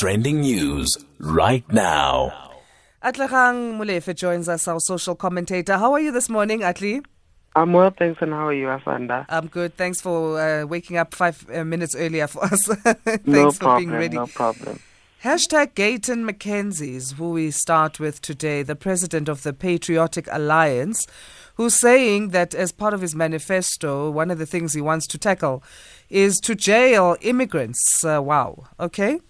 trending news right now. Atlehang Molefe joins us, our social commentator. How are you this morning, Atli? I'm well, thanks. And how are you, Asanda? I'm good. Thanks for uh, waking up five uh, minutes earlier for us. thanks no for problem, being ready. No problem. Hashtag Gayton McKenzie's who we start with today, the president of the Patriotic Alliance, who's saying that as part of his manifesto, one of the things he wants to tackle is to jail immigrants. Uh, wow. Okay.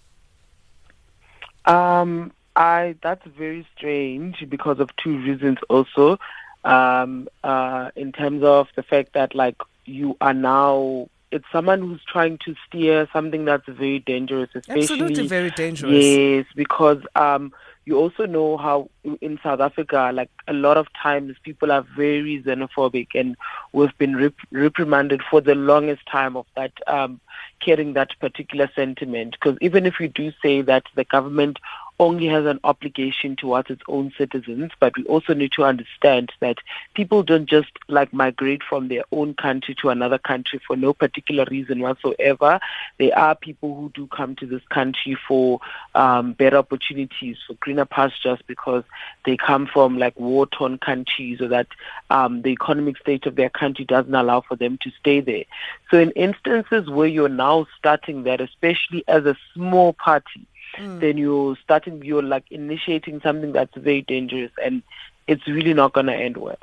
Um, I that's very strange because of two reasons. Also, um, uh, in terms of the fact that like you are now it's someone who's trying to steer something that's very dangerous, especially Absolutely very dangerous. Yes, because um, you also know how in South Africa, like a lot of times, people are very xenophobic, and we've been rep- reprimanded for the longest time of that um, carrying that particular sentiment. Because even if you do say that the government only has an obligation towards its own citizens, but we also need to understand that people don't just like migrate from their own country to another country for no particular reason whatsoever. There are people who do come to this country for um, better opportunities, for greener pastures, because they come from like war-torn countries or that um, the economic state of their country doesn't allow for them to stay there. So in instances where you're now starting that, especially as a small party, mm. then you're starting, you're like initiating something that's very dangerous and it's really not going to end well.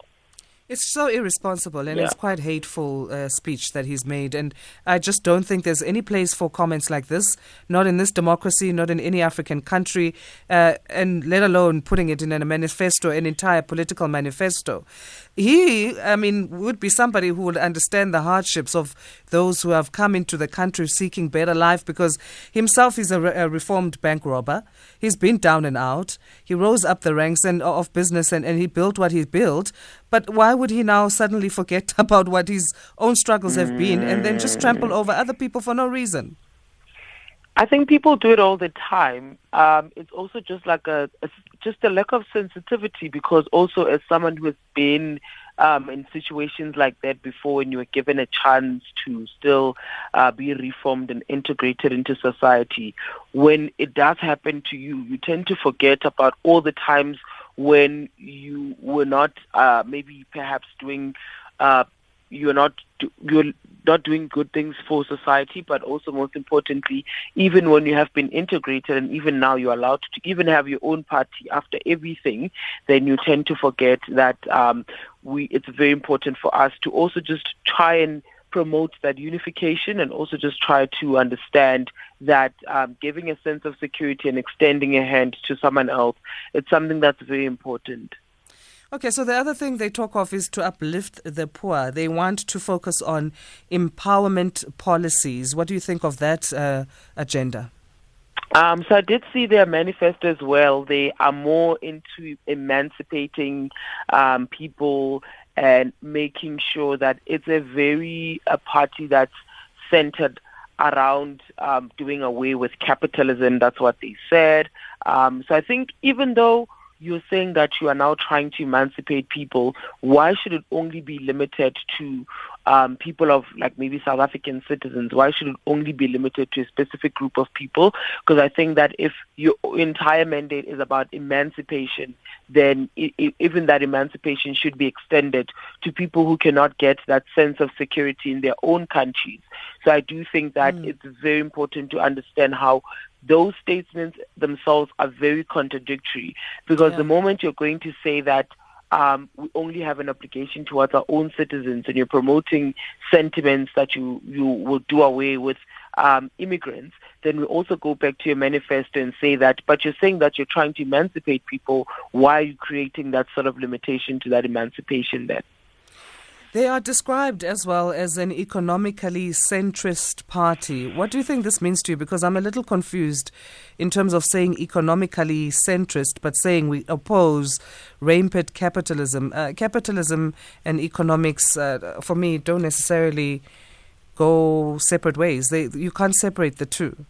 It's so irresponsible and Yeah. it's quite hateful uh, speech that he's made. And I just don't think there's any place for comments like this, not in this democracy, not in any African country, uh, and let alone putting it in a manifesto, an entire political manifesto. He, I mean, would be somebody who would understand the hardships of those who have come into the country seeking better life because himself is a, re- a reformed bank robber. He's been down and out. He rose up the ranks and of business and, and he built what he built. But why would he now suddenly forget about what his own struggles have been and then just trample over other people for no reason? I think people do it all the time. Um, it's also just like a, a just a lack of sensitivity because also as someone who has been um, in situations like that before, when you were given a chance to still uh, be reformed and integrated into society, when it does happen to you, you tend to forget about all the times when you were not uh, maybe perhaps doing uh, you're not you're not doing good things for society, but also most importantly, even when you have been integrated and even now you're allowed to even have your own party after everything, then you tend to forget that um, we it's very important for us to also just try and promote that unification and also just try to understand that um, giving a sense of security and extending a hand to someone else, it's something that's very important. Okay, so the other thing they talk of is to uplift the poor. They want to focus on empowerment policies. What do you think of that uh, agenda? Um, so I did see their manifesto as well. They are more into emancipating um, people and making sure that it's a very a party that's centered around um, doing away with capitalism. That's what they said. Um, so I think even though you're saying that you are now trying to emancipate people, why should it only be limited to um, people of like maybe South African citizens? Why should it only be limited to a specific group of people? Because I think that if your entire mandate is about emancipation, then i i even that emancipation should be extended to people who cannot get that sense of security in their own countries. So I do think that Mm. it's very important to understand how those statements themselves are very contradictory because Yeah. the moment you're going to say that um, we only have an obligation towards our own citizens and you're promoting sentiments that you, you will do away with um, immigrants, then we also go back to your manifesto and say that, but you're saying that you're trying to emancipate people. Why are you creating that sort of limitation to that emancipation then? They are described as well as an economically centrist party. What do you think this means to you? Because I'm a little confused in terms of saying economically centrist, but saying we oppose rampant capitalism. Uh, capitalism and economics, uh, for me, don't necessarily go separate ways. They, you can't separate the two,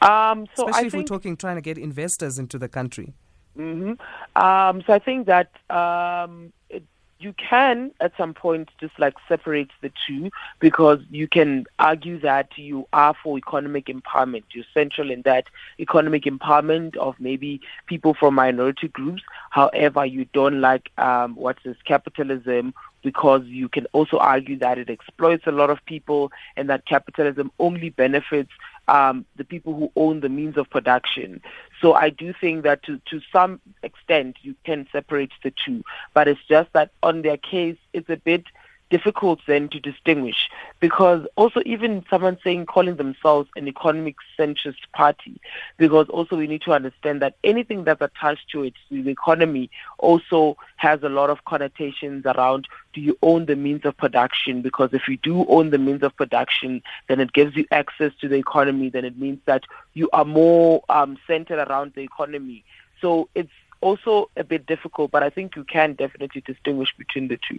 Um, so especially I if we're talking trying to get investors into the country. hmm Um, so I think that um, it, you can at some point just like separate the two because you can argue that you are for economic empowerment. You're central in that economic empowerment of maybe people from minority groups. However, you don't like um, what's this capitalism because you can also argue that it exploits a lot of people and that capitalism only benefits um, the people who own the means of production. So I do think that to, to some extent you can separate the two, but it's just that on their case it's a bit difficult then to distinguish because also even someone saying calling themselves an economic centrist party because also we need to understand that anything that's attached to it to the economy also has a lot of connotations around do you own the means of production? Because if you do own the means of production then it gives you access to the economy then it means that you are more um, centered around the economy. So it's also a bit difficult but i think you can definitely distinguish between the two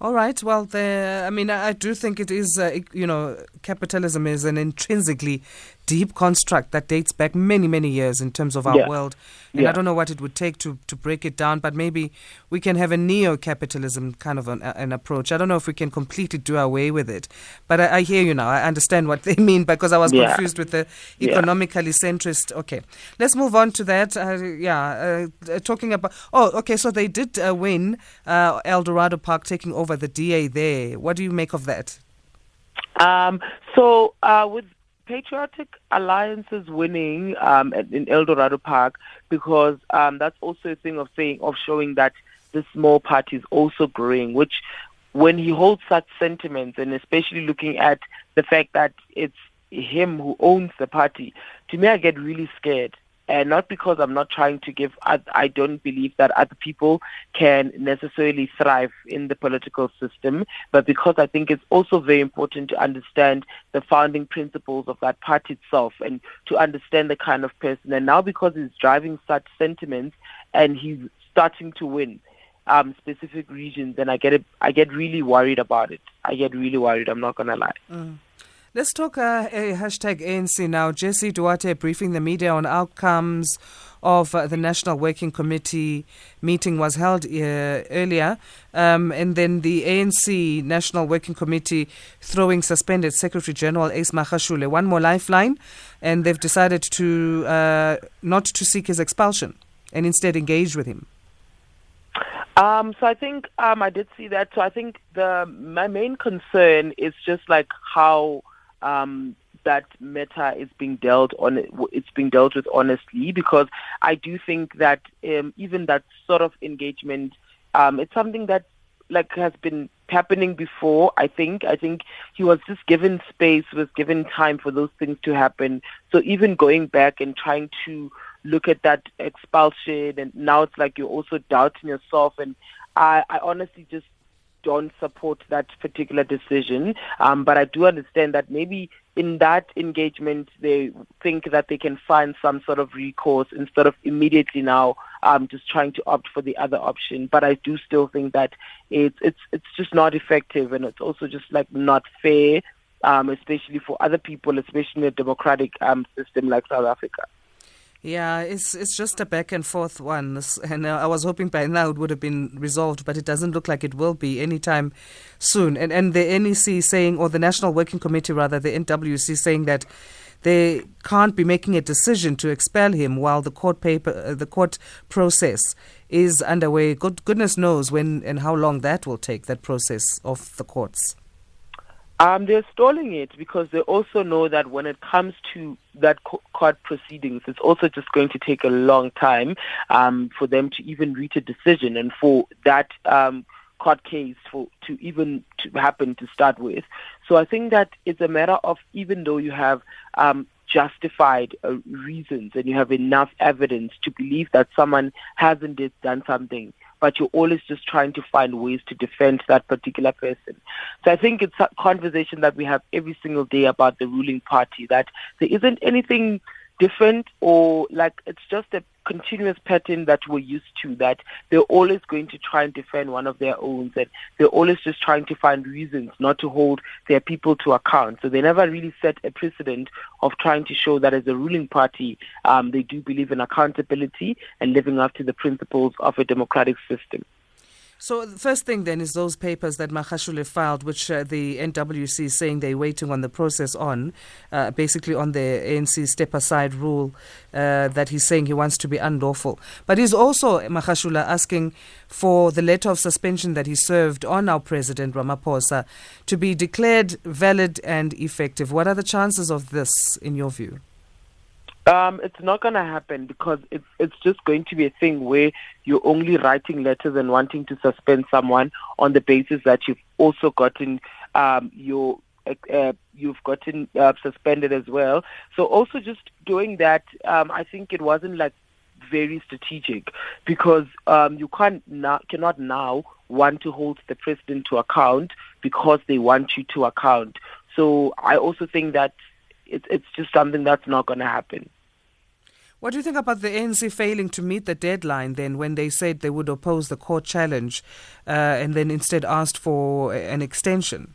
all right. Well, the, I mean, I do think it is, uh, you know, capitalism is an intrinsically deep construct that dates back many, many years in terms of our yeah. world. And yeah. I don't know what it would take to, to break it down, but maybe we can have a neo capitalism kind of an, an, approach. I don't know if we can completely do away with it. But I, I hear you now. I understand what they mean because I was yeah. confused with the economically centrist. Okay. Let's move on to that. Uh, yeah. Uh, uh, talking about. Oh, okay. So they did uh, win uh, Eldorado Park taking over the DA there. What do you make of that? Um, so with Patriotic Alliance is winning um, in Eldorado Park because um, that's also a thing of saying of showing that the small party is also growing. Which, when he holds such sentiments, and especially looking at the fact that it's him who owns the party, to me, I get really scared and not because I'm not trying to give. I, don't believe that other people can necessarily thrive in the political system, but because I think it's also very important to understand the founding principles of that party itself and to understand the kind of person. And now because he's driving such sentiments and he's starting to win um, specific regions, then I get it, I get really worried about it. I get really worried. I'm not gonna lie. Mm. Let's talk uh, a hashtag ANC now. Jesse Duarte briefing the media on outcomes of uh, the National Working Committee meeting was held uh, earlier, um, and then the ANC National Working Committee throwing suspended Secretary General Ace Magashule one more lifeline, and they've decided to uh, not to seek his expulsion and instead engage with him. Um, so I think um, I did see that. So I think the my main concern is just like how um, that matter is being dealt on it's being dealt with honestly because I do think that um, even that sort of engagement um, it's something that like has been happening before I think. I think he was just given space was given time for those things to happen. So even going back and trying to look at that expulsion and now it's like you're also doubting yourself. And I, I honestly just don't support that particular decision. Um, but I do understand that maybe in that engagement they think that they can find some sort of recourse instead of immediately now um, just trying to opt for the other option. But I do still think that it's it's it's just not effective and it's also just like not fair, um, especially for other people, especially in a democratic um, system like South Africa. Yeah, it's it's just a back and forth one, and uh, I was hoping by now it would have been resolved, but it doesn't look like it will be anytime soon. And and the NEC saying, or the National Working Committee rather, the NWC saying that they can't be making a decision to expel him while the court paper, uh, the court process is underway. Good goodness knows when and how long that will take. That process of the courts. Um, they're stalling it because they also know that when it comes to that court proceedings, it's also just going to take a long time um, for them to even reach a decision and for that um, court case for to even to happen to start with. So I think that it's a matter of even though you have um, justified uh, reasons and you have enough evidence to believe that someone hasn't done something but you're always just trying to find ways to defend that particular person. So I think it's a conversation that we have every single day about the ruling party that there isn't anything different or like it's just a continuous pattern that we're used to that they're always going to try and defend one of their own and they're always just trying to find reasons not to hold their people to account. So they never really set a precedent of trying to show that as a ruling party um, they do believe in accountability and living up to the principles of a democratic system. So the first thing then is those papers that Magashule filed, which uh, the NWC is saying they're waiting on the process on, uh, basically on the ANC step aside rule uh, that he's saying he wants to be unlawful. But he's also, Magashule, asking for the letter of suspension that he served on our President Ramaphosa to be declared valid and effective. What are the chances of this, in your view? Um, it's not going to happen because it's it's just going to be a thing where you're only writing letters and wanting to suspend someone on the basis that you've also gotten um, your uh, you've gotten uh, suspended as well. So also just doing that, um, I think it wasn't like very strategic because um, you can't now, cannot now want to hold the president to account because they want you to account. So I also think that it, it's just something that's not going to happen. What do you think about the ANC failing to meet the deadline then when they said they would oppose the court challenge uh, and then instead asked for an extension?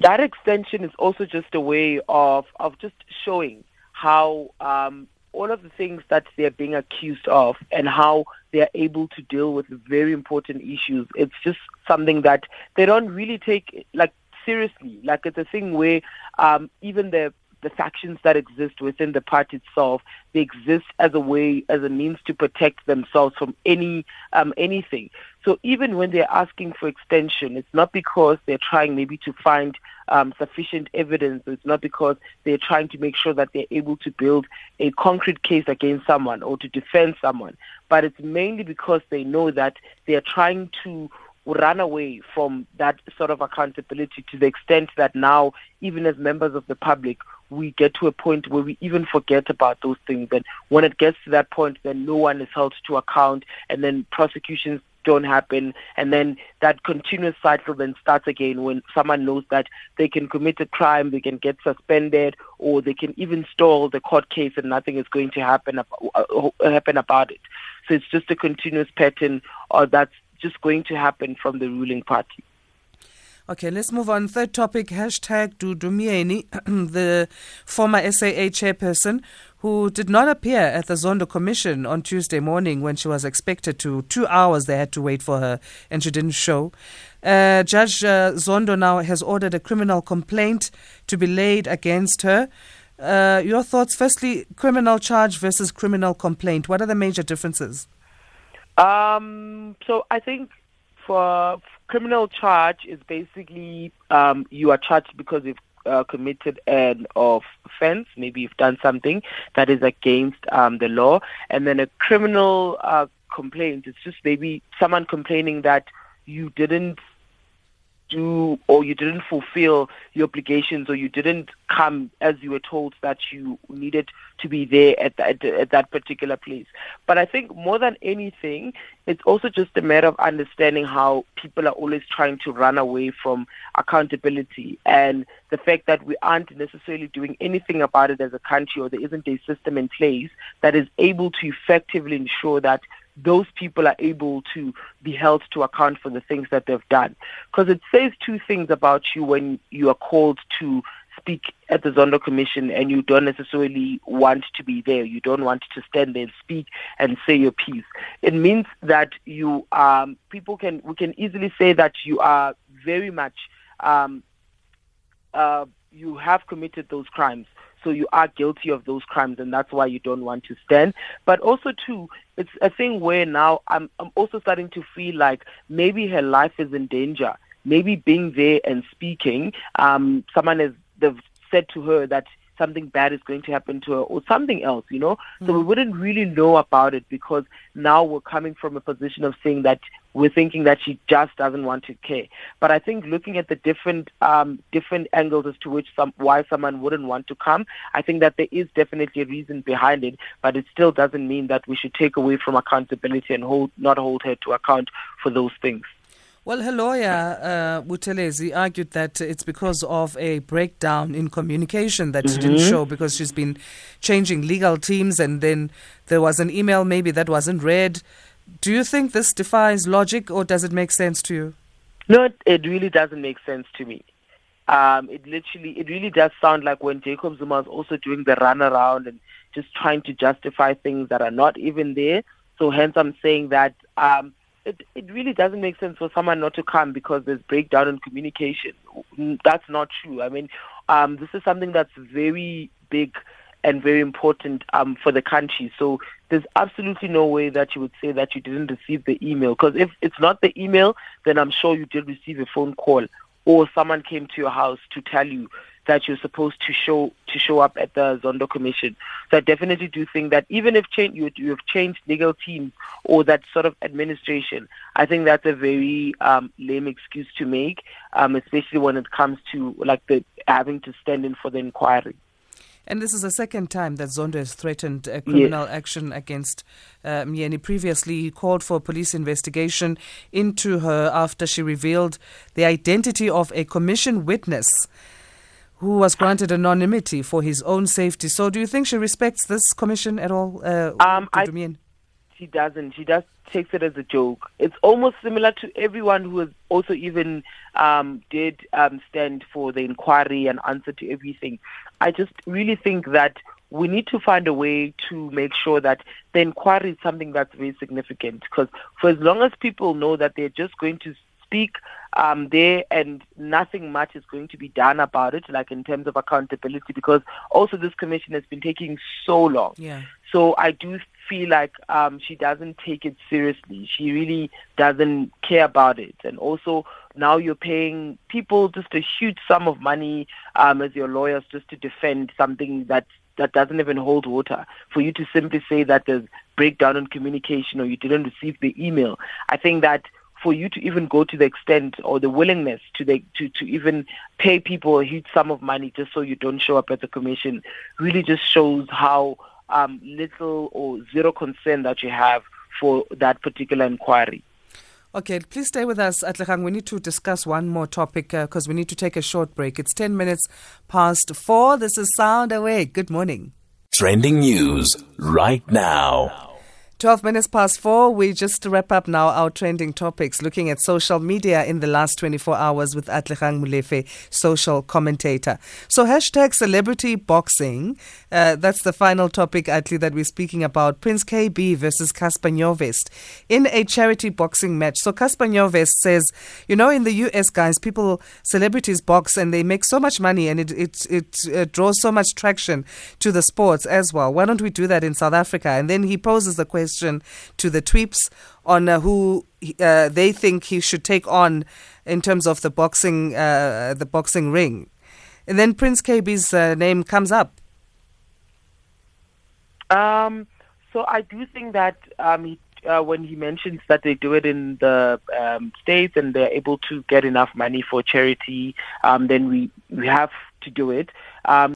That extension is also just a way of, of just showing how um, all of the things that they're being accused of and how they're able to deal with very important issues. It's just something that they don't really take like seriously. Like it's a thing where um, even the the factions that exist within the party itself, they exist as a way, as a means to protect themselves from any um, anything. So even when they're asking for extension, it's not because they're trying maybe to find um, sufficient evidence. It's not because they're trying to make sure that they're able to build a concrete case against someone or to defend someone. But it's mainly because they know that they're trying to run away from that sort of accountability to the extent that now, even as members of the public, we get to a point where we even forget about those things. And when it gets to that point, then no one is held to account, and then prosecutions don't happen and then that continuous cycle then starts again when someone knows that they can commit a crime they can get suspended or they can even stall the court case and nothing is going to happen uh, happen about it so it's just a continuous pattern or that's just going to happen from the ruling party. Okay, let's move on. Third topic, hashtag Dudu Myeni, the former SAA chairperson who did not appear at the Zondo Commission on Tuesday morning when she was expected to. Two hours they had to wait for her, and she didn't show. Uh, Judge uh, Zondo now has ordered a criminal complaint to be laid against her. Uh, your thoughts? Firstly, criminal charge versus criminal complaint. What are the major differences? Um, so I think for criminal charge is basically um, you are charged because you've uh, committed an offense, maybe you've done something that is against um, the law, and then a criminal uh, complaint is just maybe someone complaining that you didn't do or you didn't fulfill your obligations or you didn't come as you were told that you needed to be there at, that, at that particular place. But I think more than anything, it's also just a matter of understanding how people are always trying to run away from accountability and the fact that we aren't necessarily doing anything about it as a country or there isn't a system in place that is able to effectively ensure that those people are able to be held to account for the things that they've done. Because it says two things about you when you are called to speak at the Zondo Commission and you don't necessarily want to be there. You don't want to stand there and speak and say your piece. It means that you um, people can we can easily say that you are very much um, uh, you have committed those crimes. So you are guilty of those crimes, and that's why you don't want to stand. But also, too, it's a thing where now I'm, I'm also starting to feel like maybe her life is in danger. Maybe being there and speaking, um, someone has they've said to her that something bad is going to happen to her or something else, you know? Mm-hmm. So we mm. wouldn't really know about it because now we're coming from a position of saying that we're thinking that she just doesn't want to care. But I think looking at the different um, different angles as to which some why someone wouldn't want to come, I think that there is definitely a reason behind it. But it still doesn't mean that we should take away from accountability and hold not hold her to account for those things. Well, her lawyer, uh, Buthelezi, argued that it's because of a breakdown in communication that mm-hmm. she didn't show because she's been changing legal teams and then there was an email maybe that wasn't read. Do you think this defies logic or does it make sense to you? No, it really doesn't make sense to me. Um, it literally, it really does sound like when Jacob Zuma is also doing the runaround and just trying to justify things that are not even there. So hence I'm saying that um, it, it really doesn't make sense for someone not to come because there's breakdown in communication. That's not true. I mean, um, this is something that's very big and very important um, for the country. So there's absolutely no way that you would say that you didn't receive the email. Because if it's not the email, then I'm sure you did receive a phone call or someone came to your house to tell you that you're supposed to show to show up at the Zondo Commission. So I definitely do think that even if change, you you have changed legal teams or that sort of administration, I think that's a very um, lame excuse to make, um, especially when it comes to like the having to stand in for the inquiry. And this is the second time that Zondo has threatened a criminal yes. action against uh, Myeni. Previously, he called for a police investigation into her after she revealed the identity of a commission witness who was granted anonymity for his own safety. So, do you think she respects this commission at all? Uh, um, I, she doesn't. She just takes it as a joke. It's almost similar to everyone who has also even um, did um, stand for the inquiry and answer to everything. I just really think that we need to find a way to make sure that the inquiry is something that's very significant because for as long as people know that they're just going to speak um, there and nothing much is going to be done about it, like in terms of accountability, because also this commission has been taking so long. Yeah. So I do feel like um, she doesn't take it seriously. She really doesn't care about it. And also now you're paying people just a huge sum of money um, as your lawyers just to defend something that that doesn't even hold water. For you to simply say that there's breakdown in communication or you didn't receive the email, I think that for you to even go to the extent or the willingness to the, to to even pay people a huge sum of money just so you don't show up at the commission really just shows how um, little or zero concern that you have for that particular inquiry. Okay, please stay with us, Atlehang. We need to discuss one more topic because uh, we need to take a short break. It's 10 minutes past four. This is Sound Awake. Good morning. Trending news right now. 12 minutes past four. We just wrap up now our trending topics, looking at social media in the last 24 hours with Atlehang Molefe, social commentator. So, hashtag celebrity boxing. Uh, that's the final topic, Atli, that we're speaking about. Prince Kaybee versus Nyovest in a charity boxing match. So, Nyovest says, you know, in the US, guys, people, celebrities box and they make so much money and it, it, it, uh, draws so much traction to the sports as well. Why don't we do that in South Africa? And then he poses the question question to the Tweeps on uh, who uh, they think he should take on in terms of the boxing uh, the boxing ring, and then Prince Kaybee's uh, name comes up. Um, so I do think that um, he, uh, when he mentions that they do it in the um, states and they're able to get enough money for charity, um, then we we have to do it. Um,